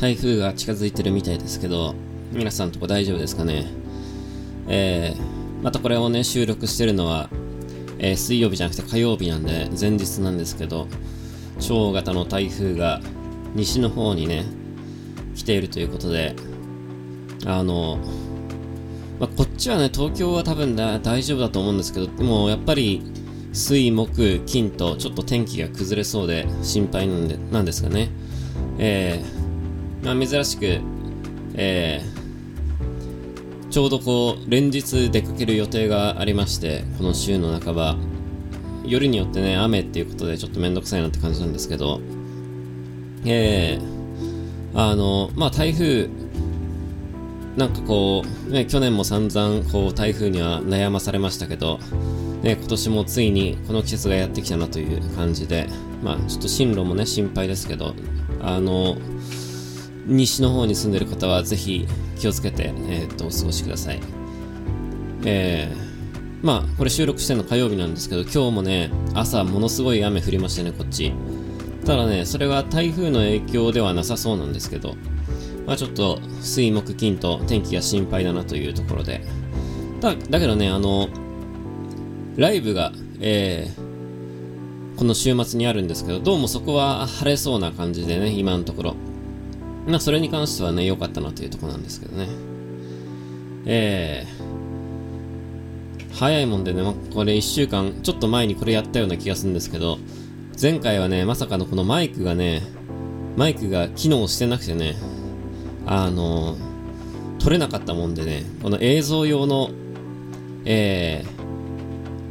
台風が近づいてるみたいですけど、皆さんとこ大丈夫ですかね？えー、またこれをね、収録してるのは、えー、水曜日じゃなくて火曜日なんで、前日なんですけど、超大型の台風が西の方にね、来ているということで、あの、まあ、こっちはね、東京は多分大丈夫だと思うんですけど、でもやっぱり、水、木、金とちょっと天気が崩れそうで心配なんでなんですがね？えー、まあ、珍しく、えー、ちょうどこう、連日出かける予定がありまして、この週の半ば、夜によってね、雨っていうことでちょっとめんどくさいなって感じなんですけど、えー、あの、まあ、台風、なんかこう、ね、去年も散々、こう、台風には悩まされましたけど、ね、今年もついにこの季節がやってきたなという感じで、まあ、ちょっと進路もね、心配ですけど、あの、西の方に住んでる方はぜひ気をつけて、えー、っと、お過ごしください。えー、まあ、これ収録してるの火曜日なんですけど、今日もね、朝ものすごい雨降りましたね、こっち。ただね、それは台風の影響ではなさそうなんですけど、まあちょっと水木金と天気が心配だなというところで。だ、だけどね、あの、ライブが、えー、この週末にあるんですけど、どうもそこは晴れそうな感じでね、今のところ。まあ、それに関してはね、良かったなというとこなんですけどね。えー、早いもんでね、まこれ1週間、ちょっと前にこれやったような気がするんですけど、前回はね、まさかのこのマイクがね、マイクが機能してなくてね、あの、撮れなかったもんでね、この映像用の、え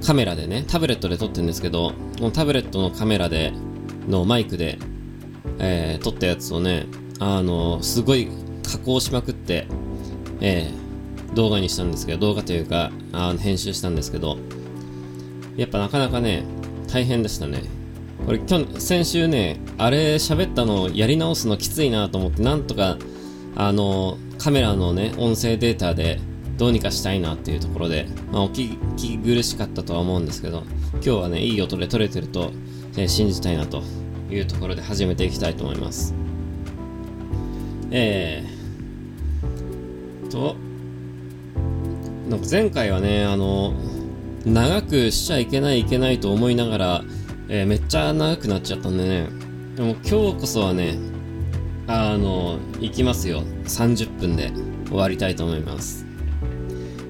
ー、カメラでね、タブレットで撮ってるんですけど、このタブレットのカメラで、のマイクで、えー、撮ったやつをね、あの、すごい加工しまくって、えー、動画にしたんですけど、動画というか、あの編集したんですけど、やっぱなかなかね、大変でしたね。これ、去、先週ね、あれ喋ったのをやり直すのきついなと思って、なんとか、あの、カメラのね、音声データで、どうにかしたいなっていうところで、まあ、お聞き苦しかったとは思うんですけど、今日はね、いい音で撮れてると、えー、信じたいなというところで始めていきたいと思います。えー、と、なんか前回はね、あの、長くしちゃいけないいけないと思いながら、えー、めっちゃ長くなっちゃったんでね、でも今日こそはね、あの、行きますよ。30分で終わりたいと思います。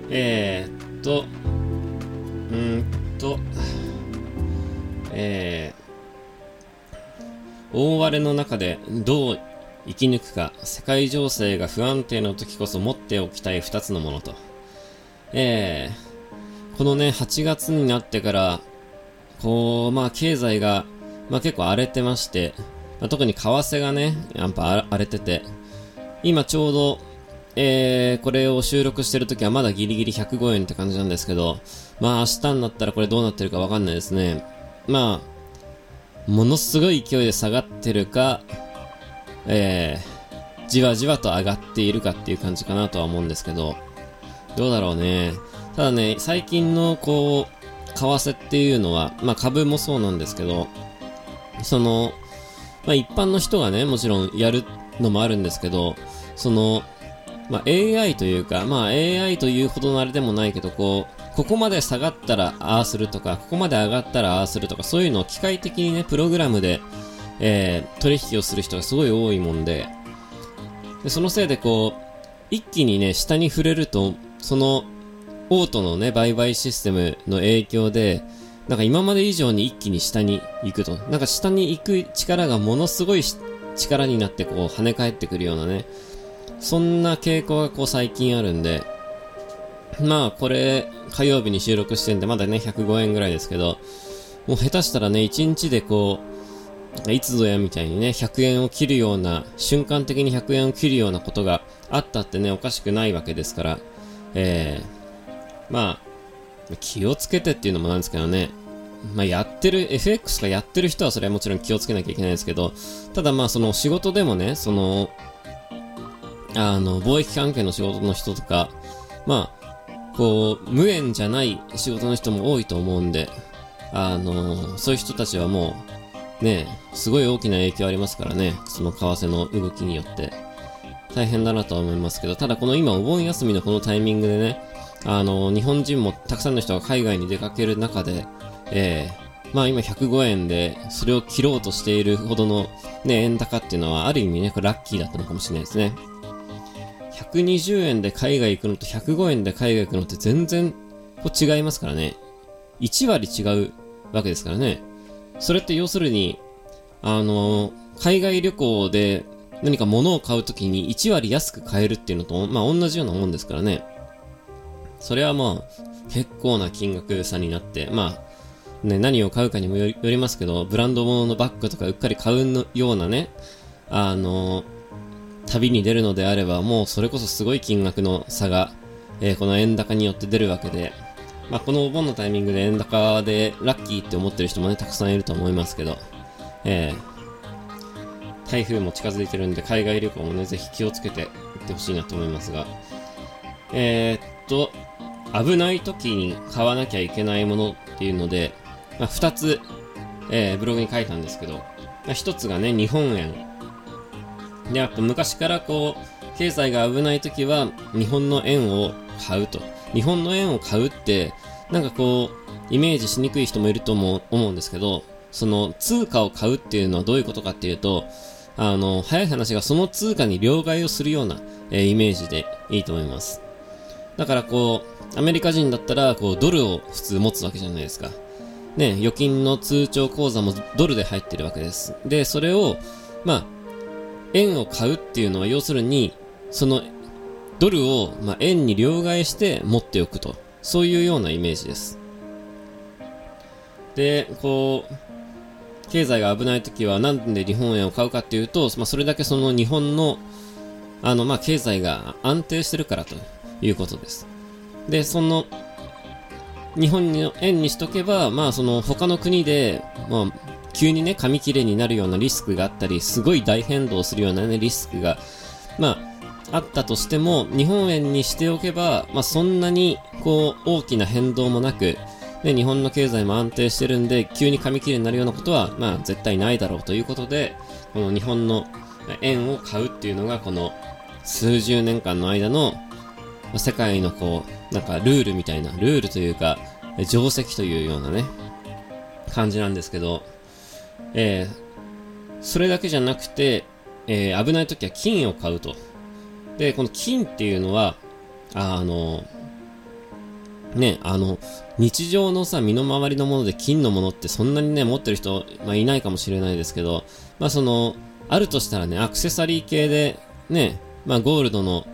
えー、っと、うんと、えー、大荒れの中でどう生き抜くか、世界情勢が不安定な時こそ持っておきたい二つのものと。えー、このね、8月になってから、こう、まあ経済が、まあ結構荒れてまして、まあ、特に為替がね、やっぱ荒れてて、今ちょうどえー、これを収録してるときはまだギリギリ105円って感じなんですけど、まあ明日になったらこれどうなってるかわかんないですね。まあ、ものすごい勢いで下がってるか、えー、じわじわと上がっているかっていう感じかなとは思うんですけど、どうだろうね。ただね、最近のこう、為替っていうのは、まあ株もそうなんですけど、その、まあ一般の人がね、もちろんやるのもあるんですけど、その、まあ、AI というか、まあ、AI というほどのあれでもないけど、こう、ここまで下がったらああするとか、ここまで上がったらああするとか、そういうのを機械的にね、プログラムで、えー、取引をする人がすごい多いもんで、でそのせいでこう、一気にね、下に触れると、その、オートのね、売買システムの影響で、なんか今まで以上に一気に下に行くと。なんか下に行く力がものすごい力になってこう跳ね返ってくるようなね、そんな傾向がこう最近あるんで、まあこれ火曜日に収録してんでまだね105円ぐらいですけど、もう下手したらね1日でこう、いつぞやみたいにね100円を切るような、瞬間的に100円を切るようなことがあったってねおかしくないわけですから、えー、まあ、気をつけてっていうのもなんですけどね、まあ、やってる、FX がやってる人はそれはもちろん気をつけなきゃいけないですけど、ただまあその仕事でもね、その、あの、貿易関係の仕事の人とか、まあ、こう、無縁じゃない仕事の人も多いと思うんで、あの、そういう人たちはもう、ねえ、すごい大きな影響ありますからね、その為替の動きによって。大変だなとは思いますけど、ただこの今お盆休みのこのタイミングでね、あの、日本人もたくさんの人が海外に出かける中で、えー、まあ今105円でそれを切ろうとしているほどのね、円高っていうのはある意味ね、これラッキーだったのかもしれないですね。120円で海外行くのと105円で海外行くのって全然こう違いますからね。1割違うわけですからね。それって要するに、あの、海外旅行で何か物を買うときに1割安く買えるっていうのと、まあ同じようなもんですからね。それはまあ、結構な金額差になって、まあ、ね、何を買うかにもよりますけど、ブランド物のバッグとかうっかり買うようなね、あの、旅に出るのであれば、もうそれこそすごい金額の差が、えー、この円高によって出るわけで、まあ、このお盆のタイミングで円高でラッキーって思ってる人もね、たくさんいると思いますけど、えー、台風も近づいてるんで、海外旅行もね、ぜひ気をつけて行ってほしいなと思いますが、えー、っと、危ない時に買わなきゃいけないものっていうので、まあ、2つ、えー、ブログに書いたんですけど、まあ、1つがね、日本円。で、やっぱ昔からこう、経済が危ない時は、日本の円を買うと。日本の円を買うって、なんかこう、イメージしにくい人もいると思うんですけど、その通貨を買うっていうのはどういうことかっていうと、あの、早い話がその通貨に両替をするような、えー、イメージでいいと思います。だからこう、アメリカ人だったら、こう、ドルを普通持つわけじゃないですか。ね、預金の通帳口座もドルで入ってるわけです。で、それを、まあ、円を買うっていうのは要するに、そのドルを、まあ、円に両替して持っておくと。そういうようなイメージです。で、こう、経済が危ない時はなんで日本円を買うかっていうと、まあ、それだけその日本の、あの、まあ、経済が安定してるからということです。で、その、日本の円にしとけば、まあ、その他の国で、まあ、急にね、紙切れになるようなリスクがあったり、すごい大変動するようなね、リスクが、まあ、あったとしても、日本円にしておけば、まあ、そんなに、こう、大きな変動もなく、で、日本の経済も安定してるんで、急に紙切れになるようなことは、まあ、絶対ないだろうということで、この日本の円を買うっていうのが、この数十年間の間の、世界のこう、なんかルールみたいな、ルールというか、定石というようなね、感じなんですけど、えー、それだけじゃなくて、えー、危ない時は金を買うと。で、この金っていうのは、あの、ね、あの、日常のさ、身の回りのもので金のものってそんなにね、持ってる人、まあ、いないかもしれないですけど、まあその、あるとしたらね、アクセサリー系で、ね、まあゴールドの、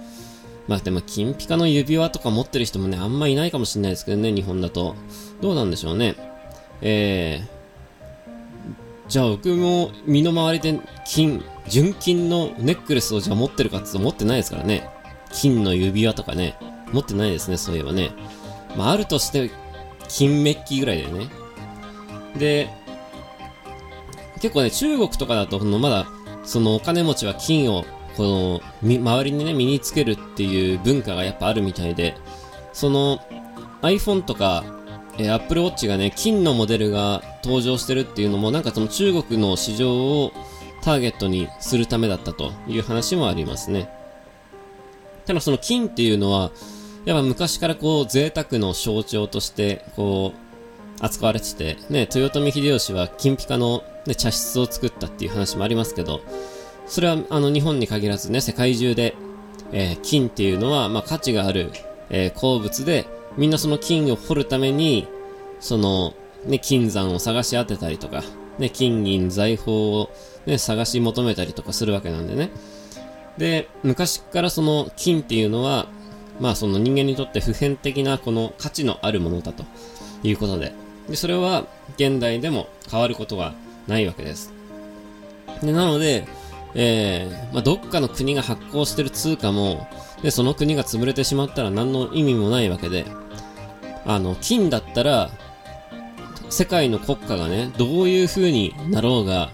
まあでも金ピカの指輪とか持ってる人もね、あんまいないかもしれないですけどね、日本だと。どうなんでしょうね。えー、じゃあ僕も身の回りで金、純金のネックレスをじゃあ持ってるかって言うと持ってないですからね。金の指輪とかね。持ってないですね、そういえばね。まあ、あるとして、金メッキぐらいだよね。で、結構ね、中国とかだと、のまだ、そのお金持ちは金を、この、周りにね、身につけるっていう文化がやっぱあるみたいで、その、iPhone とか、えー、Apple Watch がね、金のモデルが登場してるっていうのも、なんかその中国の市場を、ターゲットにするためだったという話もありますね。ただその金っていうのは、やっぱ昔からこう贅沢の象徴としてこう扱われてて、ね、豊臣秀吉は金ピカの、ね、茶室を作ったっていう話もありますけど、それはあの日本に限らずね、世界中で、えー、金っていうのは、まあ、価値がある、えー、鉱物で、みんなその金を掘るために、その、ね、金山を探し当てたりとか、ね、金銀財宝をね、探し求めたりとかするわけなんでね。で、昔からその金っていうのは、まあその人間にとって普遍的なこの価値のあるものだということで。で、それは現代でも変わることはないわけです。で、なので、えー、まあ、どっかの国が発行してる通貨も、で、その国が潰れてしまったら何の意味もないわけで、あの、金だったら、世界の国家がね、どういう風になろうが、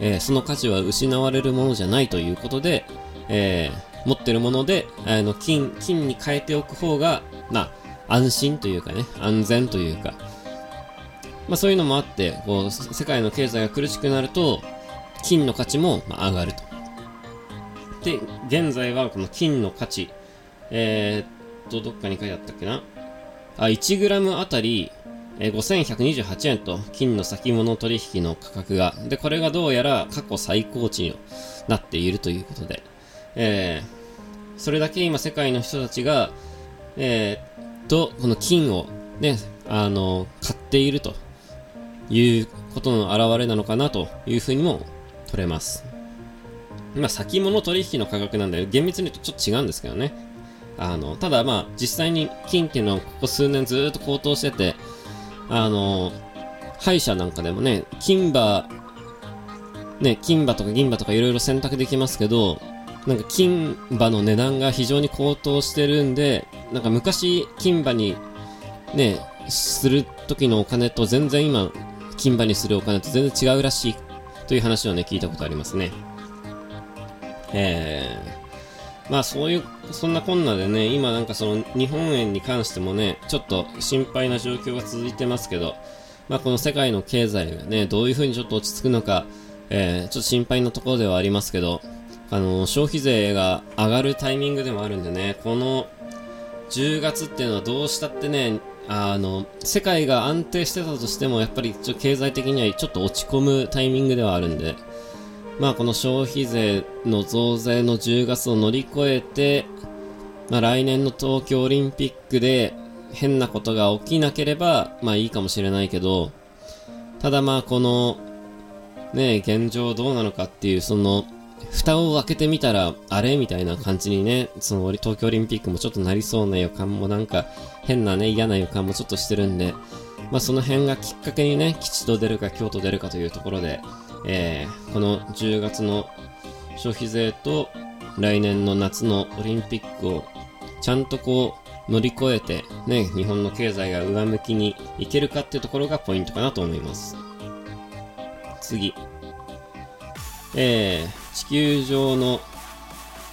えー、その価値は失われるものじゃないということで、えー、持ってるもので、あの、金、金に変えておく方が、まあ、安心というかね、安全というか、まあそういうのもあって、こう、世界の経済が苦しくなると、金の価値も、ま、上がると。で、現在はこの金の価値、えー、っと、どっかに書いてあったっけな？あ、1g あたり、えー、5128円と、金の先物取引の価格が。で、これがどうやら過去最高値になっているということで、えー、それだけ今世界の人たちが、えー、と、この金をね、あの、買っているということの表れなのかなというふうにも取れます。まあ、先物取引の価格なんで、厳密に言うとちょっと違うんですけどね。あの、ただまあ、実際に金っていうのはここ数年ずっと高騰してて、あの、歯医者なんかでもね、金馬、ね、金馬とか銀馬とかいろいろ選択できますけど、なんか金馬の値段が非常に高騰してるんで、なんか昔金馬にね、する時のお金と全然今、金馬にするお金と全然違うらしいという話をね、聞いたことありますね。えー、まあそういう、そんなこんなでね、今なんかその日本円に関してもね、ちょっと心配な状況が続いてますけど、まあこの世界の経済がね、どういう風にちょっと落ち着くのか、えー、ちょっと心配なところではありますけど、あの、消費税が上がるタイミングでもあるんでね、この10月っていうのはどうしたってね、あの、世界が安定してたとしても、やっぱりちょ経済的にはちょっと落ち込むタイミングではあるんで、まあこの消費税の増税の10月を乗り越えて、まあ来年の東京オリンピックで変なことが起きなければ、まあいいかもしれないけど、ただまあこの、ね、現状どうなのかっていう、その、蓋を開けてみたら、あれみたいな感じにね、その東京オリンピックもちょっとなりそうな予感もなんか変なね、嫌な予感もちょっとしてるんで、まあその辺がきっかけにね、吉と出るか京都出るかというところで、えー、この10月の消費税と来年の夏のオリンピックをちゃんとこう乗り越えてね、日本の経済が上向きにいけるかっていうところがポイントかなと思います。次。えー、地球上の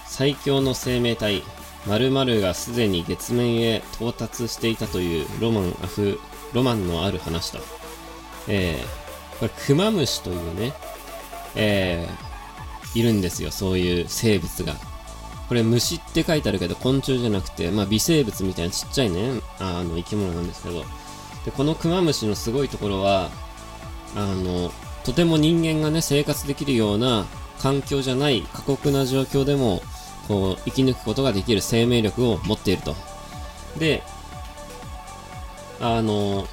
最強の生命体、〇〇がすでに月面へ到達していたというロマンあふ、ロマンのある話と。えー、これ、クマムシというね、えー、いるんですよ、そういう生物が。これ、虫って書いてあるけど、昆虫じゃなくて、まあ、微生物みたいなちっちゃいね、あの、生き物なんですけど。で、このクマムシのすごいところは、あの、とても人間がね、生活できるような環境じゃない過酷な状況でも、こう、生き抜くことができる生命力を持っていると。で、あの、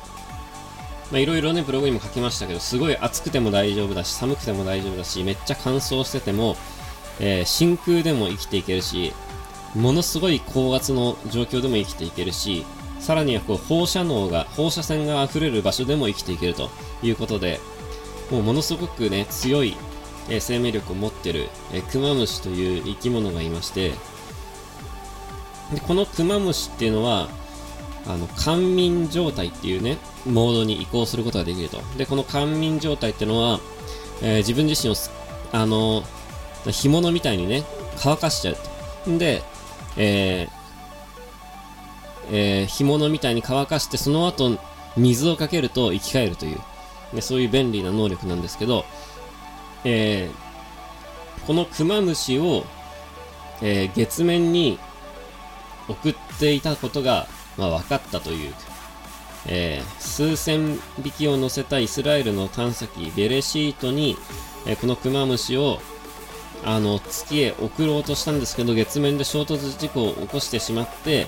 まあ、いろいろね、ブログにも書きましたけど、すごい暑くても大丈夫だし、寒くても大丈夫だし、めっちゃ乾燥してても、えー、真空でも生きていけるし、ものすごい高圧の状況でも生きていけるし、さらにはこう放射能が、放射線が溢れる場所でも生きていけるということで、もうものすごくね、強いえー、生命力を持ってる、えー、クマムシという生き物がいまして、でこのクマムシっていうのは、あの、寒眠状態っていうね、モードに移行することができると。で、この寒眠状態ってのは、えー、自分自身を、あの、干物みたいにね、乾かしちゃうと。で、えー、えー、干物みたいに乾かして、その後、水をかけると生き返るという、ね、そういう便利な能力なんですけど、えー、このクマムシを、えー、月面に送っていたことが、まあ、分かったという、えー、数千匹を乗せたイスラエルの探査機ベレシートに、えー、このクマムシをあの月へ送ろうとしたんですけど月面で衝突事故を起こしてしまって、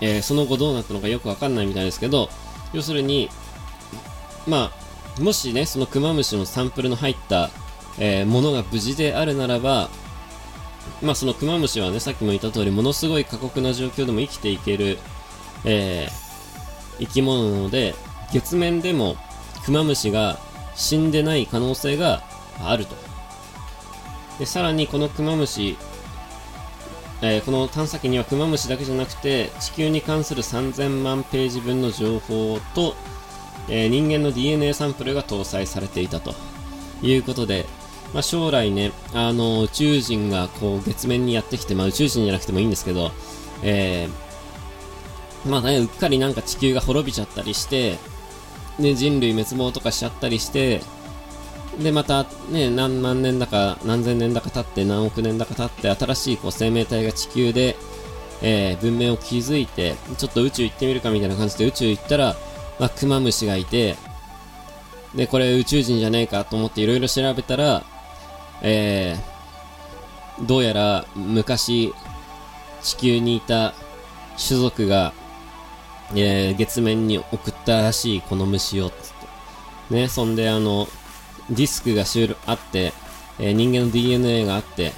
えー、その後どうなったのかよくわかんないみたいですけど要するにまあもしね、そのクマムシのサンプルの入った、え、ものが無事であるならば、まあそのクマムシはね、さっきも言った通り、ものすごい過酷な状況でも生きていける、えー、生き物なので、月面でもクマムシが死んでない可能性があると。で、さらにこのクマムシ、えー、この探査機にはクマムシだけじゃなくて、地球に関する3000万ページ分の情報と、えー、人間の DNA サンプルが搭載されていたということで、まあ、将来ね、あの宇宙人がこう月面にやってきて、まあ、宇宙人じゃなくてもいいんですけど、えー、まあね、うっかりなんか地球が滅びちゃったりして、ね、人類滅亡とかしちゃったりして、で、またね、何万年だか、何千年だか経って、何億年だか経って、新しいこう生命体が地球で、えー、文明を築いて、ちょっと宇宙行ってみるかみたいな感じで宇宙行ったら、まあ、クマムシがいて、で、これ宇宙人じゃねえかと思っていろいろ調べたら、えー、どうやら昔地球にいた種族が、えー、月面に送ったらしいこの虫を、つって。ね、そんであの、ディスクがあって、えー、人間の DNA があって、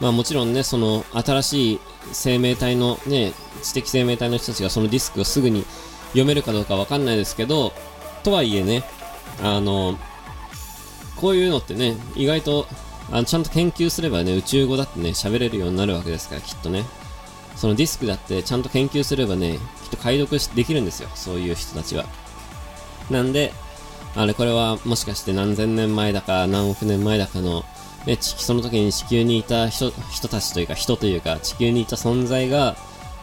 まあもちろんね、その新しい生命体のね、知的生命体の人たちがそのディスクをすぐに読めるかどうかわかんないですけど、とはいえね、あの、こういうのってね、意外と、あのちゃんと研究すればね、宇宙語だってね、喋れるようになるわけですから、きっとね。そのディスクだってちゃんと研究すればね、きっと解読できるんですよ、そういう人たちは。なんで、あれ、これはもしかして何千年前だか何億年前だかの、ね、その時に地球にいた人人たちというか、人というか、地球にいた存在が、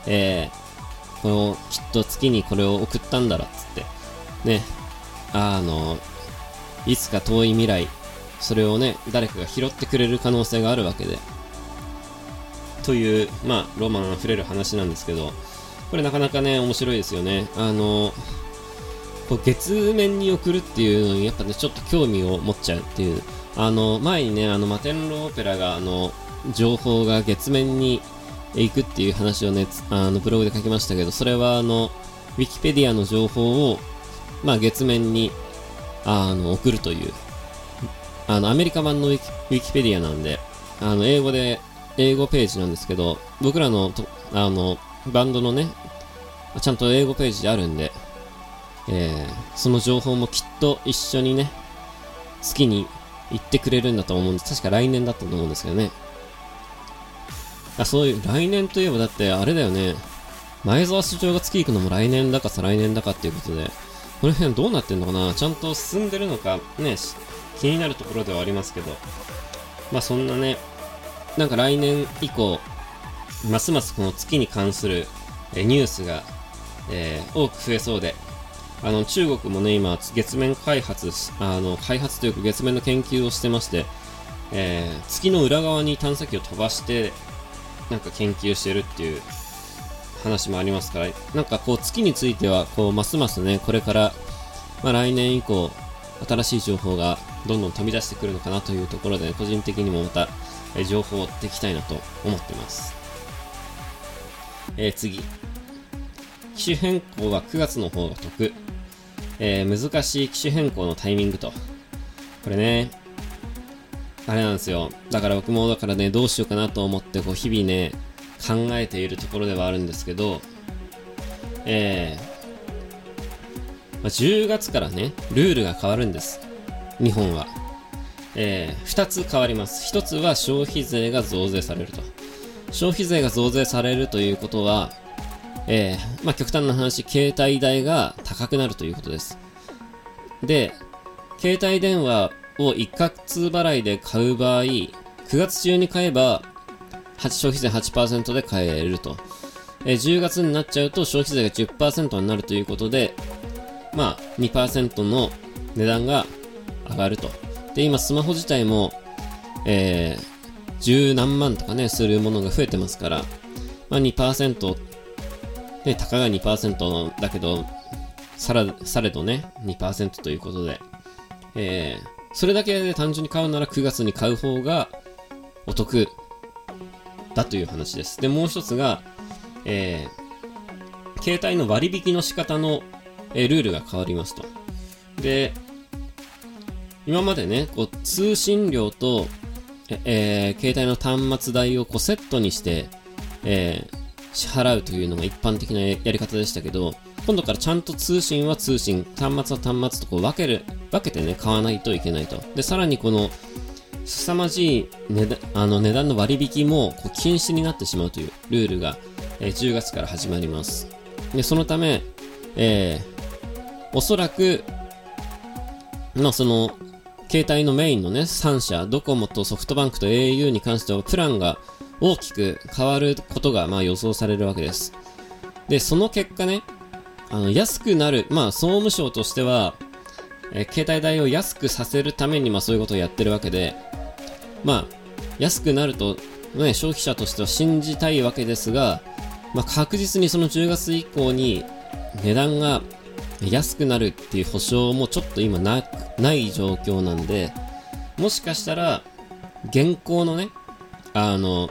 えー、この、きっと月にこれを送ったんだろっ、つって。ね、あの、いつか遠い未来、それをね、誰かが拾ってくれる可能性があるわけで。という、まあ、ロマン溢れる話なんですけど、これなかなかね、面白いですよね。あの、こう月面に送るっていうのに、やっぱね、ちょっと興味を持っちゃうっていう。あの、前にね、あの、マテンロオペラが、あの、情報が月面に行くっていう話をね、あの、ブログで書きましたけど、それはあの、ウィキペディアの情報を、まあ、月面に、あの、送るという、あの、アメリカ版のウィキウィキペディアなんで、あの、英語で、英語ページなんですけど、僕らのと、あの、バンドのね、ちゃんと英語ページあるんで、えー、その情報もきっと一緒にね、月に行ってくれるんだと思うんです。確か来年だったと思うんですけどね。あ、そういう、来年といえばだってあれだよね。前澤市長が月行くのも来年だか再来年だかっていうことで、この辺どうなってんのかなちゃんと進んでるのか、ね、気になるところではありますけど、まあそんなね、なんか来年以降、ますますこの月に関するニュースが、えー、多く増えそうで、あの中国もね、今、月面開発、あの開発というか月面の研究をしてまして、えー、月の裏側に探査機を飛ばして、なんか研究してるっていう話もありますから、なんかこう月については、こう、ますますね、これから、まあ来年以降、新しい情報がどんどん飛び出してくるのかなというところで、個人的にもまた、え情報を追っていきたいなと思ってます。えー、次。機種変更は9月の方が得。えー、難しい機種変更のタイミングと。これね、あれなんですよ。だから僕もだからね、どうしようかなと思って、こう日々ね、考えているところではあるんですけど、えー、まあ、10月からね、ルールが変わるんです。日本は。えー、2つ変わります。1つは消費税が増税されると。消費税が増税されるということは、えー、まあ、極端な話、携帯代が高くなるということです。で、携帯電話を一括払いで買う場合、9月中に買えば、消費税8%で買えると。えー、10月になっちゃうと消費税が10%になるということで、まあ、2%の値段が上がると。で、今スマホ自体も、えー、十何万とかね、するものが増えてますから、まあ2%、ね、たかが2%だけど、さら、されどね、2%ということで、えー、それだけで単純に買うなら9月に買う方がお得だという話です。で、もう一つが、えー、携帯の割引の仕方の、えー、ルールが変わりますと。で、今までね、こう、通信料と、えー、携帯の端末代をこうセットにして、えー、支払うというのが一般的なやり方でしたけど、今度からちゃんと通信は通信、端末は端末とこう分ける、分けてね、買わないといけないと。で、さらにこの、凄まじい値段あの値段の割引もこう禁止になってしまうというルールが、えー、10月から始まります。で、そのため、えー、おそらく、まあその、携帯のメインのね、3社、ドコモとソフトバンクと au に関してはプランが大きく変わることがまあ予想されるわけです。で、その結果ね、あの、安くなる、まあ、総務省としては、えー、携帯代を安くさせるために、まあそういうことをやってるわけで、まあ、安くなると、ね、消費者としては信じたいわけですが、まあ確実にその10月以降に値段が安くなるっていう保証もちょっと今なない状況なんで、もしかしたら、現行のね、あの、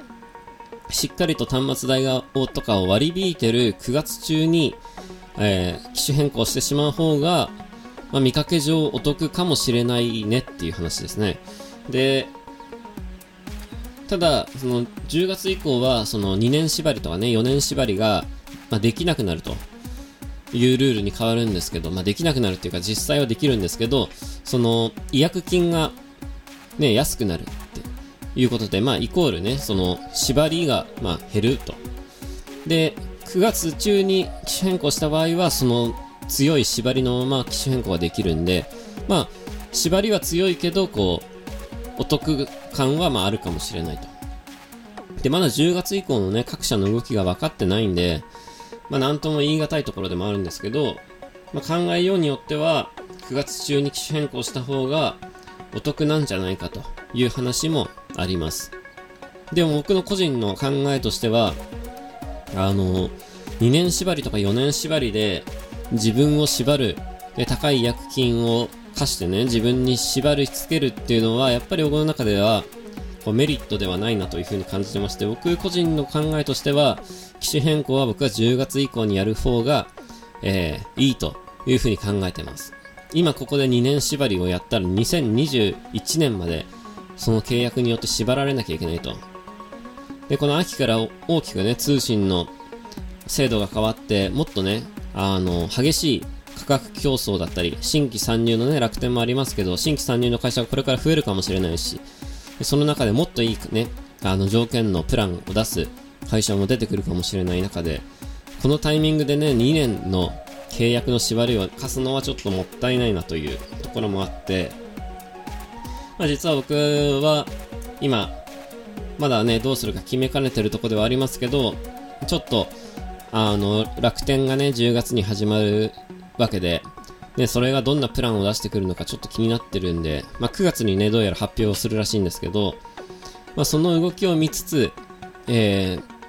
しっかりと端末代がとかを割り引いてる9月中に、えー、機種変更してしまう方が、まあ、見かけ上お得かもしれないねっていう話ですね。で、ただ、その10月以降は、その2年縛りとかね、4年縛りが、ま、できなくなるというルールに変わるんですけど、まあ、できなくなるっていうか実際はできるんですけど、その違約金がね、安くなるっていうことで、まあ、イコールね、その縛りが、まあ、減ると。で、9月中に機種変更した場合は、その強い縛りのまま機種変更ができるんで、まあ、縛りは強いけど、こう、お得感はまああるかもしれないと。で、まだ10月以降のね、各社の動きが分かってないんで、まあなんとも言い難いところでもあるんですけど、まあ、考えようによっては、9月中に機種変更した方がお得なんじゃないかという話もあります。でも僕の個人の考えとしては、あの、2年縛りとか4年縛りで自分を縛る、で高い薬金を課してね、自分に縛り付けるっていうのは、やっぱり僕の中では、こうメリットではないなというふうに感じてまして、僕個人の考えとしては、機種変更は僕は10月以降にやる方が、えー、いいというふうに考えてます。今ここで2年縛りをやったら2021年までその契約によって縛られなきゃいけないと。で、この秋から大きくね、通信の制度が変わって、もっとね、あの、激しい価格競争だったり、新規参入のね、楽天もありますけど、新規参入の会社がこれから増えるかもしれないし、その中でもっといいね、あの、条件のプランを出す会社も出てくるかもしれない中で、このタイミングでね、2年の契約の縛りを課すのはちょっともったいないなというところもあって、まあ、実は僕は今、まだね、どうするか決めかねてるとこではありますけど、ちょっと、あの、楽天がね、10月に始まるわけで、で、それがどんなプランを出してくるのかちょっと気になってるんで、まあ、9月にね、どうやら発表するらしいんですけど、まあ、その動きを見つつ、えー、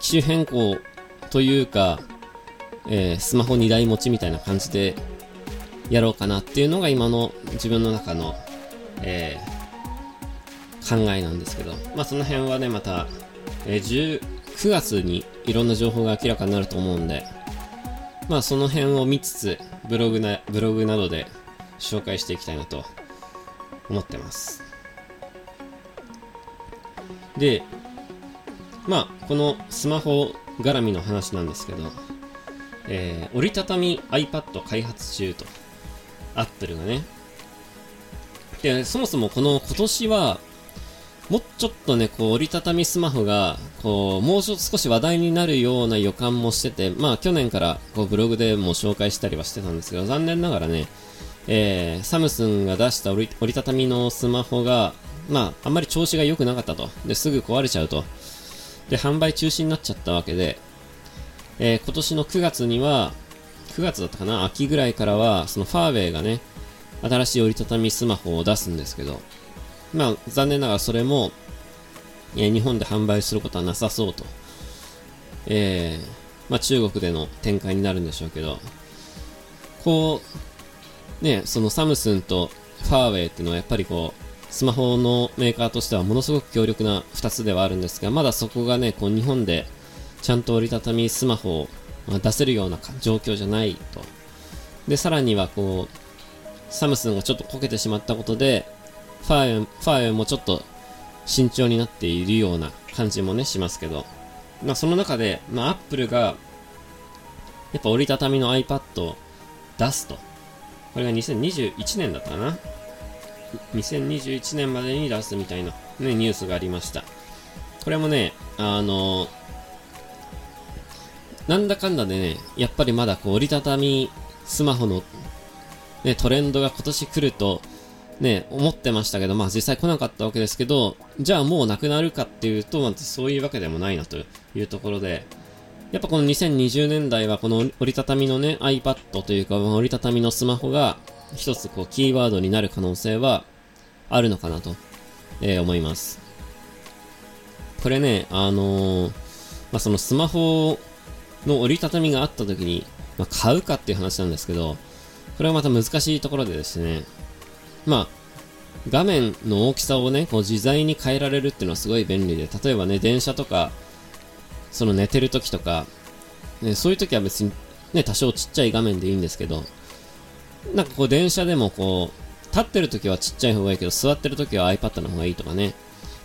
機種変更というか、えー、スマホ2台持ちみたいな感じでやろうかなっていうのが今の自分の中の、えー、考えなんですけど、まあその辺はね、また、えー、9月にいろんな情報が明らかになると思うんで、まあその辺を見つつ、ブログな、ブログなどで紹介していきたいなと思ってます。で、まあこのスマホ絡みの話なんですけど、えー、折りたたみ iPad 開発中と、アップルがね。で、そもそもこの今年は、もうちょっとね、こう、折りたたみスマホが、こう、もう少し話題になるような予感もしてて、まあ去年から、こう、ブログでも紹介したりはしてたんですけど、残念ながらね、えー、サムスンが出した折り折りたたみのスマホが、まあ、あんまり調子が良くなかったと。で、すぐ壊れちゃうと。で、販売中止になっちゃったわけで、えー、今年の9月には、9月だったかな秋ぐらいからは、そのファーウェイがね、新しい折りたたみスマホを出すんですけど、まあ、残念ながらそれも、えー、日本で販売することはなさそうと。えー、まあ、中国での展開になるんでしょうけど、こう、ね、そのサムスンとファーウェイっていうのはやっぱりこう、スマホのメーカーとしてはものすごく強力な2つではあるんですが、まだそこがね、こう日本でちゃんと折りたたみスマホを出せるような状況じゃないと。で、さらにはこう、サムスンがちょっとこけてしまったことで、ファーウェイ、ファーウェイもちょっと慎重になっているような感じもね、しますけど。まあその中で、まあアップルが、やっぱ折りたたみの iPad を出すと。これが2021年だったかな。2021年までに出すみたいな、ね、ニュースがありました。これもね、あのなんだかんだでね、やっぱりまだこう折りたたみスマホの、ね、トレンドが今年来ると、ね、思ってましたけど、まあ実際来なかったわけですけど、じゃあもうなくなるかっていうと、まずそういうわけでもないなというところで、やっぱこの2020年代はこの折りたたみのね iPad というか折りたたみのスマホが一つこうキーワードになる可能性はあるのかなと、えー、思います。これね、あのー、まあ、そのスマホの折りたたみがあった時に、まあ、買うかっていう話なんですけど、これはまた難しいところでですね、まあ、画面の大きさをね、こう自在に変えられるっていうのはすごい便利で、例えばね、電車とか、その寝てる時とか、ね、そういう時は別にね、多少ちっちゃい画面でいいんですけど、なんかこう電車でもこう、立ってる時はちっちゃい方がいいけど、座ってる時は iPad の方がいいとかね、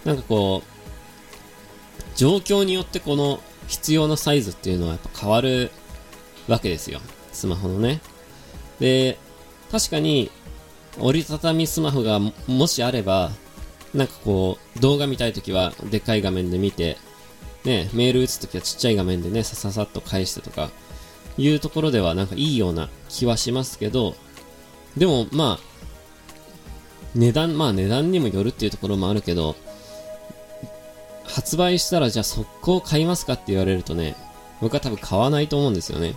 なんかこう、状況によってこの必要なサイズっていうのはやっぱ変わるわけですよ。スマホのね。で、確かに折りたたみスマホがもしあれば、なんかこう、動画見たいときはでっかい画面で見て、ね、メール打つときはちっちゃい画面でね、さささっと返してとか、いうところではなんかいいような気はしますけど、でもまあ、値段、まあ値段にもよるっていうところもあるけど、発売したらじゃあ速攻買いますかって言われるとね、僕は多分買わないと思うんですよね。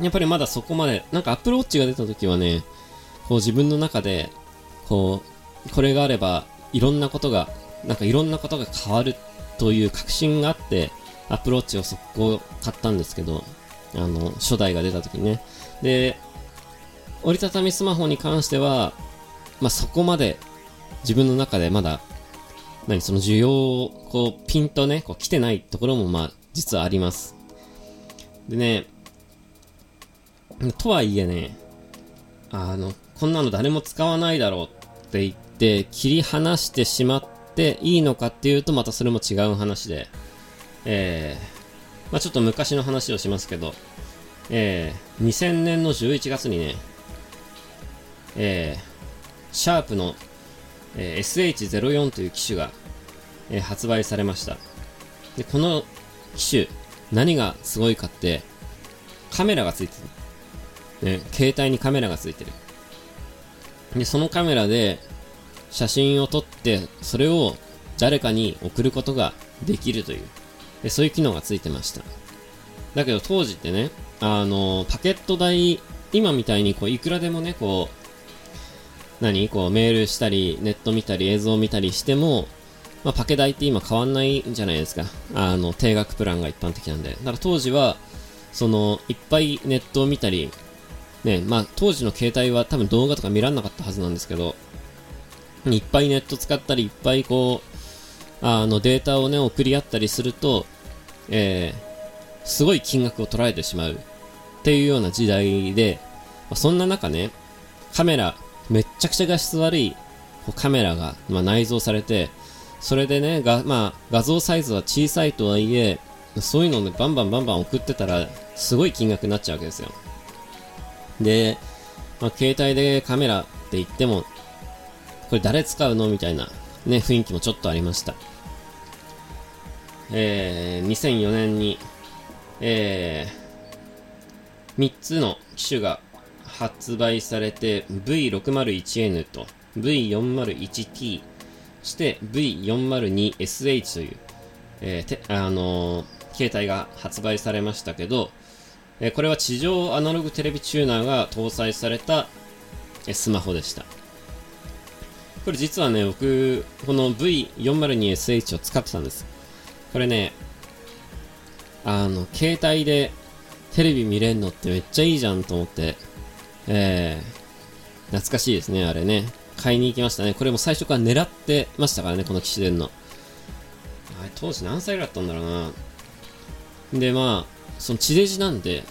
やっぱりまだそこまで、なんか Apple Watch が出た時はね、こう自分の中で、こう、これがあれば、いろんなことが、なんかいろんなことが変わるという確信があって、アプローチを速攻買ったんですけど、あの、初代が出た時にね。で、折りたたみスマホに関しては、まあ、そこまで自分の中でまだ、何、その需要を、こう、ピンとね、こう来てないところも、まあ、実はあります。でね、とはいえね、あの、こんなの誰も使わないだろうって言って切り離してしまっていいのかっていうとまたそれも違う話で、えー、まあちょっと昔の話をしますけど、えー、2000年の11月にね、えー、シャープの、えー、SH04 という機種が、えー、発売されました。で、この機種、何がすごいかって、カメラがついてる。ね、携帯にカメラがついてる。で、そのカメラで写真を撮って、それを誰かに送ることができるという、でそういう機能がついてました。だけど当時ってね、あの、パケット代、今みたいにこう、いくらでもね、こう、何？こう、メールしたり、ネット見たり、映像見たりしても、まあ、パケ代って今変わんないんじゃないですか。あの、定額プランが一般的なんで。だから当時は、その、いっぱいネットを見たり、ね、まあ当時の携帯は多分動画とか見らんなかったはずなんですけど、いっぱいネット使ったり、いっぱいこう、あのデータをね、送り合ったりすると、えー、すごい金額を取られてしまうっていうような時代で、まあ、そんな中ね、カメラ、めっちゃくちゃ画質悪いカメラが、まあ、内蔵されて、それでね、が、まあ、画像サイズは小さいとはいえ、そういうのでバンバンバンバン送ってたら、すごい金額になっちゃうわけですよ。で、まあ、携帯でカメラって言っても、これ誰使うのみたいな、ね、雰囲気もちょっとありました。えー、2004年に、えー、3つの機種が発売されて、V601N と V401T、して V402SH という、えー、てあのー、携帯が発売されましたけど、えこれは地上アナログテレビチューナーが搭載された、えスマホでした。これ実はね、僕、この V402SH を使ってたんです。これね、あの、携帯でテレビ見れんのってめっちゃいいじゃんと思って、えー、懐かしいですね、あれね。買いに行きましたね。これも最初から狙ってましたからね、この機種出んの。当時何歳ぐらいだったんだろうな。で、まあ、その地デジなんで、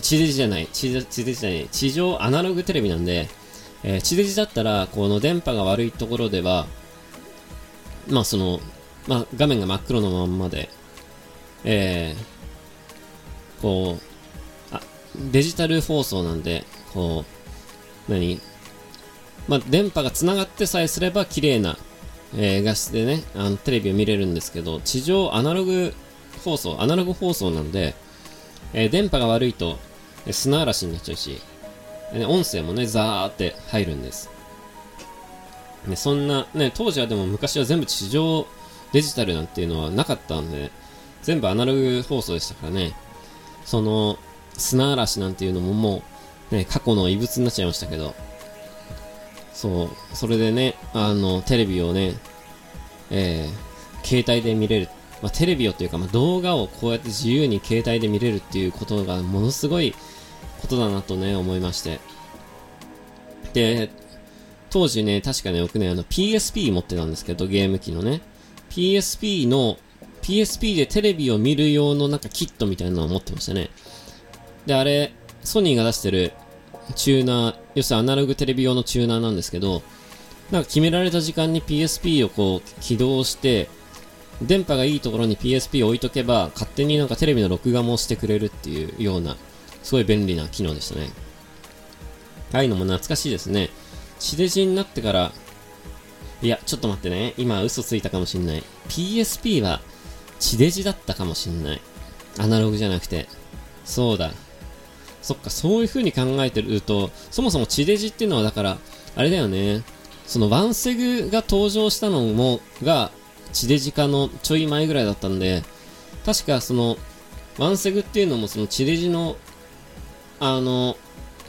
地デジじゃない、地デジじゃない、地上アナログテレビなんで、えー、地デジだったら、この電波が悪いところでは、まあその、まあ画面が真っ黒のまんまで、えー、こう、あ、デジタル放送なんで、こう、何？まあ電波が繋がってさえすれば綺麗な、えー、画質でね、あのテレビを見れるんですけど、地上アナログ放送、アナログ放送なんで、えー、電波が悪いと、え砂嵐になっちゃうし、え音声もね、ザーって入るんです。ね、そんな、ね、当時はでも昔は全部地上デジタルなんていうのはなかったんで、全部アナログ放送でしたからね。その、砂嵐なんていうのももう、ね、過去の遺物になっちゃいましたけど、そう、それでね、あの、テレビをね、えー、携帯で見れる。まあ、テレビをというか、まあ、動画をこうやって自由に携帯で見れるっていうことがものすごいことだなとね、思いまして。で、当時ね、確かね、僕ね、あの PSP 持ってたんですけど、ゲーム機のね。PSP の、PSP でテレビを見る用のなんかキットみたいなのを持ってましたね。で、あれ、ソニーが出してるチューナー、要するにアナログテレビ用のチューナーなんですけど、なんか決められた時間に PSP をこう起動して、電波がいいところに PSP を置いとけば、勝手になんかテレビの録画もしてくれるっていうような、すごい便利な機能でしたね。ああいうのも懐かしいですね。地デジになってから、いや、ちょっと待ってね。今嘘ついたかもしんない。PSP は地デジだったかもしんない。アナログじゃなくて。そうだ。そっか、そういう風に考えてると、そもそも地デジっていうのはだから、あれだよね。そのワンセグが登場したのも、が、地デジ化のちょい前ぐらいだったんで、確かその、ワンセグっていうのもその地デジの、あの、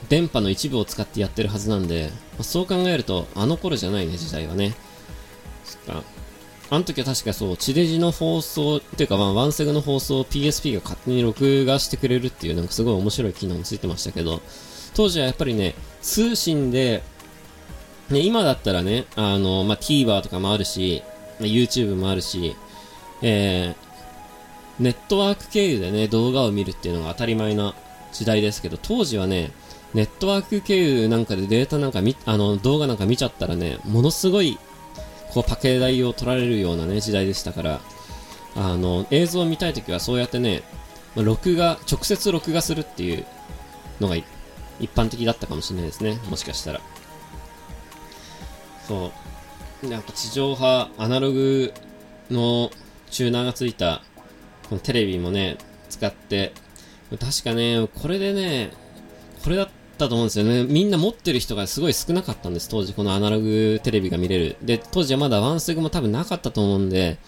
電波の一部を使ってやってるはずなんで、まあ、そう考えると、あの頃じゃないね、時代はね。そっか。あの時は確かそう、地デジの放送、っていうかまあ、ワンセグの放送を PSP が勝手に録画してくれるっていう、なんかすごい面白い機能もついてましたけど、当時はやっぱりね、通信で、ね、今だったらね、あの、まあ、TVer とかもあるし、まあ、YouTube もあるし、えー、ネットワーク経由でね、動画を見るっていうのが当たり前な時代ですけど、当時はね、ネットワーク経由なんかでデータなんか見、あの、動画なんか見ちゃったらね、ものすごいこうパケ代を取られるようなね、時代でしたから、あの、映像を見たいときはそうやってね、ま録画、直接録画するっていうのが一般的だったかもしれないですね。もしかしたら。そう。なんか地上波、アナログのチューナーがついた、このテレビもね、使って、確かね、これでね、これだっったと思うんですよね。みんな持ってる人がすごい少なかったんです、当時、このアナログテレビが見れる。で、当時はまだワンセグも多分なかったと思うんで、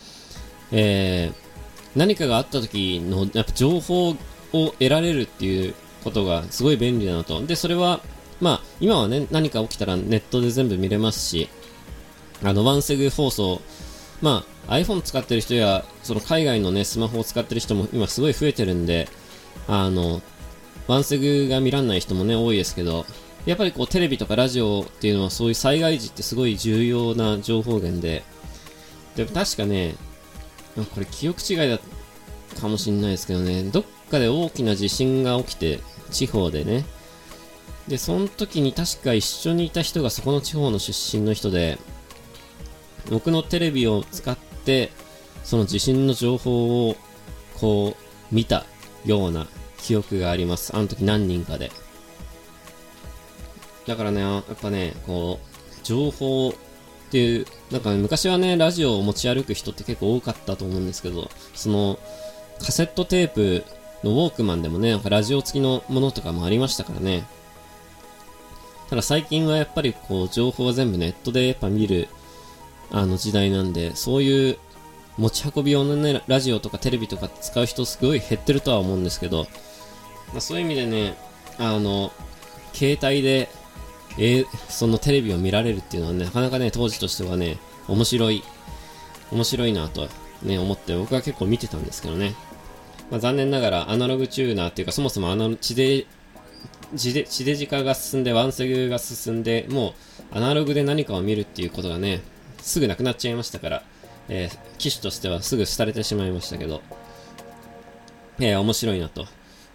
えー、何かがあった時の、やっぱ情報を得られるっていうことがすごい便利だなと。で、それは、まあ、今はね、何か起きたらネットで全部見れますし、あの、ワンセグ放送、まあ、iPhone 使ってる人や、その海外のね、スマホを使ってる人も今すごい増えてるんで、あの、ワンセグが見らんない人もね、多いですけど、やっぱりこうテレビとかラジオっていうのはそういう災害時ってすごい重要な情報源で、でも確かね、これ記憶違いだかもしんないですけどね、どっかで大きな地震が起きて、地方でね、で、その時に確か一緒にいた人がそこの地方の出身の人で、僕のテレビを使って、その地震の情報をこう見たような記憶があります。あの時何人かで。だからね、やっぱね、こう、情報っていう、なんか、昔はね、ラジオを持ち歩く人って結構多かったと思うんですけど、その、カセットテープのウォークマンでもね、なんかラジオ付きのものとかもありましたからね。ただ最近はやっぱりこう、情報は全部ネットでやっぱ見る、あの時代なんで、そういう持ち運び用のね、ラジオとかテレビとか使う人すごい減ってるとは思うんですけど、まあ、そういう意味でね、あの、携帯で、えー、そのテレビを見られるっていうのはね、なかなかね、当時としてはね、面白い、面白いなとね、思って僕は結構見てたんですけどね。まあ、残念ながらアナログチューナーっていうか、そもそもあの地で、地で、地デジ化が進んで、ワンセグが進んで、もうアナログで何かを見るっていうことがね、すぐなくなっちゃいましたから、えー、機種としてはすぐ廃れてしまいましたけど、えー、面白いなと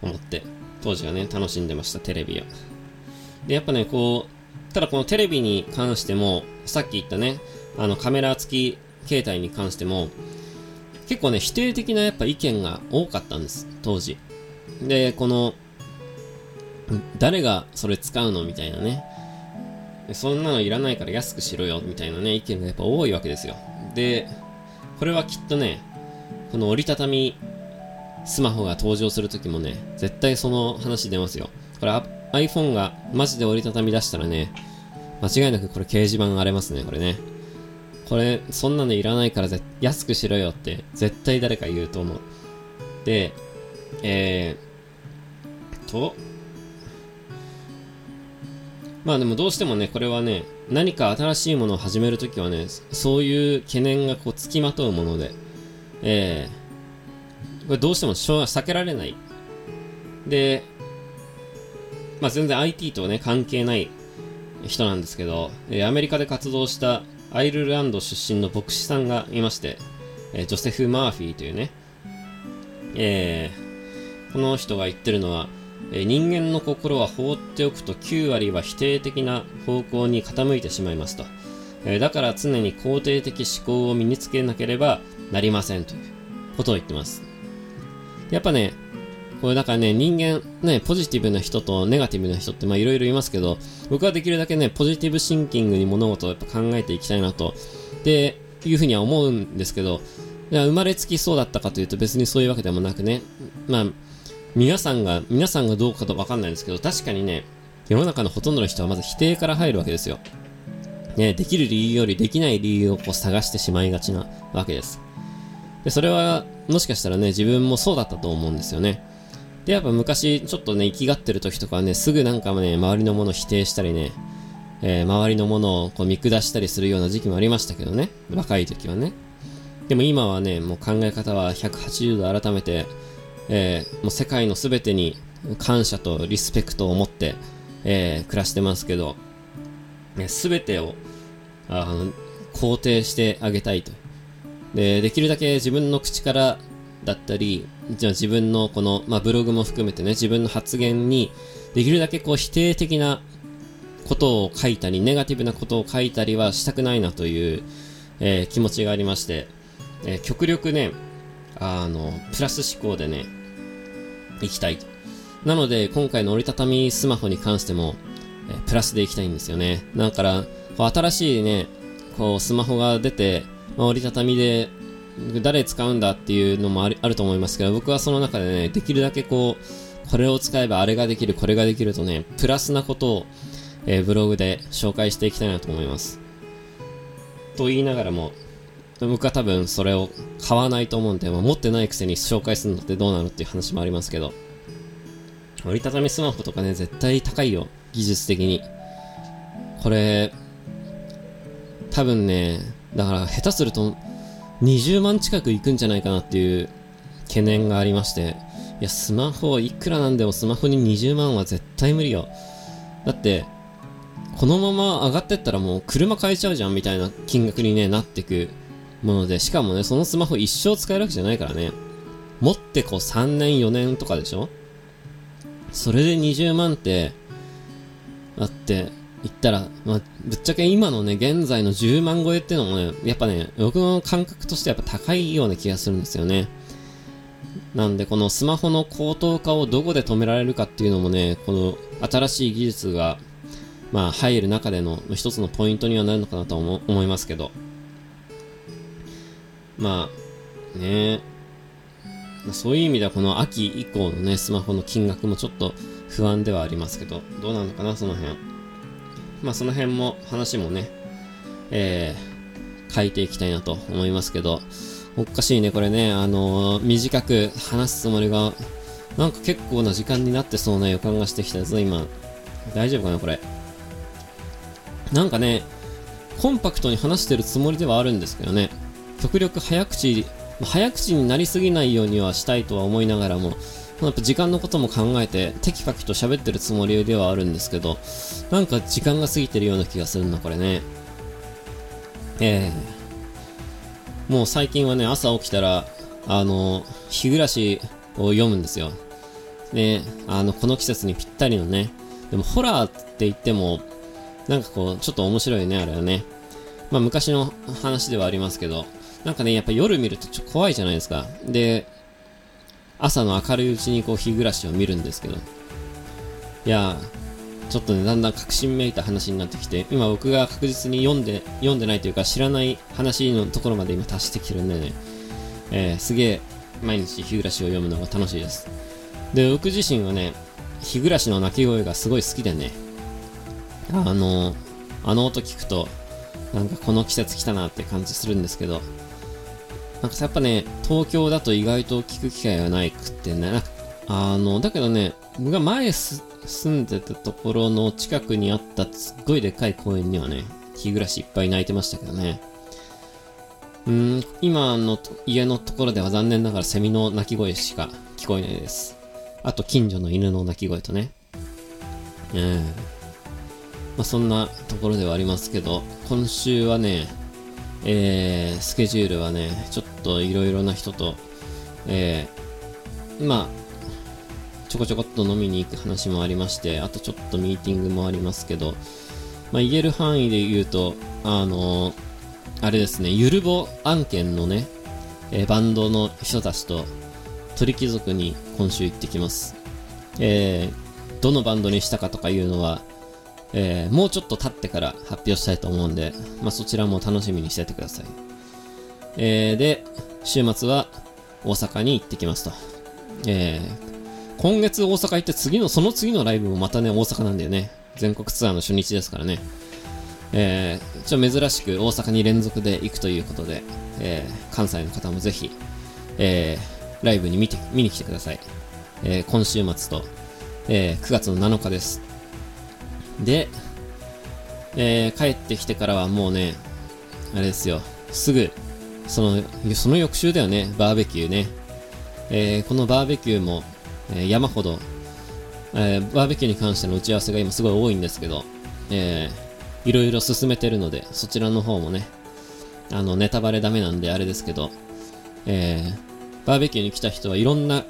思って、当時はね、楽しんでました、テレビを。で、やっぱね、こう、ただこのテレビに関しても、さっき言ったね、あのカメラ付き携帯に関しても、結構ね、否定的なやっぱ意見が多かったんです、当時。で、この、誰がそれ使うの？みたいなね。そんなのいらないから安くしろよ、みたいなね、意見がやっぱ多いわけですよ。で、これはきっとね、この折りたたみスマホが登場するときもね、絶対その話出ますよ。これ iPhone がマジで折りたたみ出したらね、間違いなくこれ掲示板荒れますね、これね。これ、そんなのいらないから安くしろよって絶対誰か言うと思う。で、えー、と、まあでもどうしてもね、これはね、何か新しいものを始めるときはね、そういう懸念がこう付きまとうもので、えー、れどうしても避けられない。で、まあ全然 IT とね、関係ない人なんですけど、えー、アメリカで活動したアイルランド出身の牧師さんがいまして、えー、ジョセフ・マーフィーというね、えー、この人が言ってるのは、えー、人間の心は放っておくと9割は否定的な方向に傾いてしまいますと。えー、だから常に肯定的思考を身につけなければなりませんということを言ってます。やっぱね、これだからね、人間、ね、ポジティブな人とネガティブな人ってまあいろいろいますけど、僕はできるだけね、ポジティブシンキングに物事をやっぱ考えていきたいなと、で、いうふうには思うんですけど、生まれつきそうだったかというと別にそういうわけでもなくね、まあ、皆さんが、皆さんがどうかとわかんないんですけど、確かにね、世の中のほとんどの人はまず否定から入るわけですよ。ね、できる理由よりできない理由をこう探してしまいがちなわけです。で、それは、もしかしたらね、自分もそうだったと思うんですよね。で、やっぱ昔、ちょっとね、生きがってる時とかね、すぐなんかね、周りのものを否定したりね、えー、周りのものをこう見下したりするような時期もありましたけどね。若い時はね。でも今はね、もう考え方は180度改めて、えー、もう世界の全てに感謝とリスペクトを持って、えー、暮らしてますけど、ね、全てをあの肯定してあげたいと。で、できるだけ自分の口からだったり、じゃ自分のこの、まあ、ブログも含めてね、自分の発言に、できるだけこう否定的なことを書いたり、ネガティブなことを書いたりはしたくないなという、えー、気持ちがありまして、えー、極力ね、あの、プラス思考でね、いきたいと。なので、今回の折りたたみスマホに関しても、えー、プラスでいきたいんですよね。だから、こう新しいね、こう、スマホが出て、まあ、折りたたみで、誰使うんだっていうのもあるあると思いますけど、僕はその中でね、できるだけこう、これを使えばあれができる、これができるとね、プラスなことを、えー、ブログで紹介していきたいなと思います。と言いながらも、僕は多分それを買わないと思うんで、まあ、持ってないくせに紹介するのってどうなのっていう話もありますけど、折りたたみスマホとかね、絶対高いよ。技術的に。これ、多分ね、だから下手すると20万近くいくんじゃないかなっていう懸念がありまして、いや、スマホ、いくらなんでもスマホに20万は絶対無理よ。だって、このまま上がってったらもう車買えちゃうじゃんみたいな金額にね、なってくもので、しかもね、そのスマホ一生使えるわけじゃないからね。持ってこう3年4年とかでしょ？それで20万って、だって言ったら、まあ、ぶっちゃけ今のね、現在の10万超えっていうのもね、やっぱね、僕の感覚としてやっぱ高いような気がするんですよね。なんで、このスマホの高騰化をどこで止められるかっていうのもね、この新しい技術が、まあ、入る中での一つのポイントにはなるのかなと思いますけど。まあ、ねそういう意味ではこの秋以降のね、スマホの金額もちょっと不安ではありますけど、どうなのかな、その辺。まあその辺も話もね、えー、書いていきたいなと思いますけど、おかしいね、これね、あのー、短く話すつもりが、なんか結構な時間になってそうな予感がしてきたぞ、今。大丈夫かな、これ。なんかね、コンパクトに話してるつもりではあるんですけどね。極力早口、早口になりすぎないようにはしたいとは思いながらも、やっぱ時間のことも考えて、テキパキと喋ってるつもりではあるんですけど、なんか時間が過ぎてるような気がするな、これね。ええー、もう最近はね、朝起きたら、あの、日暮らしを読むんですよ。で、あの、この季節にぴったりのね、でもホラーって言っても、なんかこう、ちょっと面白いね、あれはね。まあ昔の話ではありますけど、なんかね、やっぱ夜見るとちょっと怖いじゃないですか。で、朝の明るいうちにこう日暮らしを見るんですけど。いやちょっとね、だんだん確信めいた話になってきて、今僕が確実に読んで、読んでないというか知らない話のところまで今達してきてるんでね、えー、すげえ毎日日暮らしを読むのが楽しいです。で、僕自身はね、日暮らしの鳴き声がすごい好きでね、あの、あの音聞くと、なんかこの季節来たなって感じするんですけど、なんかさやっぱね、東京だと意外と聞く機会がないくってね、あの、だけどね、僕が前住んでたところの近くにあったすっごいでかい公園にはね、日暮らしいっぱい泣いてましたけどね。うん、今の家のところでは残念ながらセミの鳴き声しか聞こえないです。あと近所の犬の鳴き声とね。ええー、まあそんなところではありますけど、今週はね、えー、スケジュールはね、ちょっといろいろな人と、えー、ま、ちょこちょこっと飲みに行く話もありまして、あとちょっとミーティングもありますけど、まあ、言える範囲で言うと、あのー、あれですね、ゆるぼ案件のね、えー、バンドの人たちと鳥貴族に今週行ってきます。えー、どのバンドにしたかとかいうのは、えー、もうちょっと経ってから発表したいと思うんで、まあ、そちらも楽しみにしててください。えー、で、週末は大阪に行ってきますと。えー、今月大阪行って次の、その次のライブもまたね、大阪なんだよね。全国ツアーの初日ですからね。えー、ちょ珍しく大阪に連続で行くということで、えー、関西の方もぜひ、えー、ライブに見て、見に来てください。えー、今週末と、えー、9月の7日です。で、えー、帰ってきてからはもうね、あれですよ、すぐ、その、その翌週だよね、バーベキューね。えー、このバーベキューも、えー、山ほど、えー、バーベキューに関しての打ち合わせが今すごい多いんですけど、えー、いろいろ進めてるので、そちらの方もね、あの、ネタバレダメなんであれですけど、えー、バーベキューに来た人はいろんな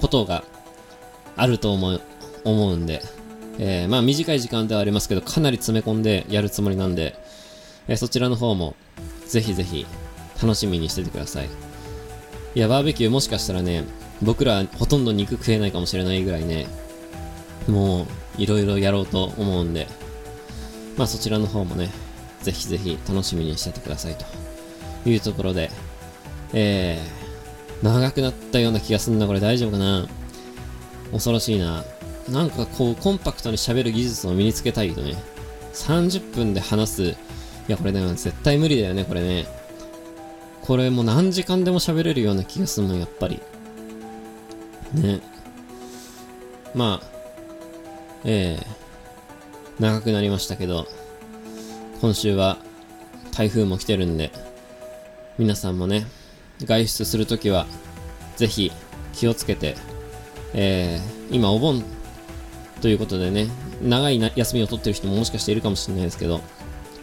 ことがあると思う、思うんで、えー、まあ短い時間ではありますけど、かなり詰め込んでやるつもりなんで、えー、そちらの方も、ぜひぜひ、楽しみにしててください。いや、バーベキューもしかしたらね、僕らほとんど肉食えないかもしれないぐらいね、もう、いろいろやろうと思うんで、まあそちらの方もね、ぜひぜひ楽しみにしててくださいというところで、えー、長くなったような気がすんな、これ大丈夫かな？恐ろしいな。なんかこう、コンパクトに喋る技術を身につけたいとね、30分で話す。いや、これね、絶対無理だよね、これね。これもう何時間でも喋れるような気がするの、やっぱり。ね。まあ、ええー、長くなりましたけど、今週は台風も来てるんで、皆さんもね、外出するときは、ぜひ気をつけて、えー、今お盆ということでね、長い休みを取ってる人ももしかしているかもしれないですけど、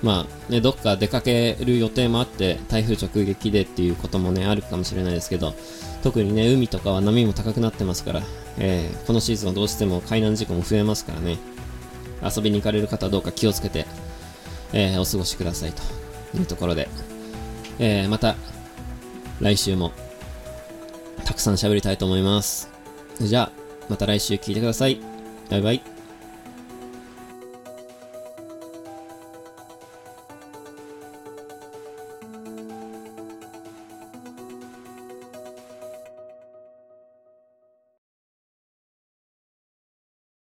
まあね、どっか出かける予定もあって、台風直撃でっていうこともね、あるかもしれないですけど、特にね、海とかは波も高くなってますから、えー、このシーズンはどうしても海難事故も増えますからね、遊びに行かれる方はどうか気をつけて、えー、お過ごしくださいというところで、えー、また、来週も、たくさん喋りたいと思います。じゃあ、また来週聞いてください。バイバイ。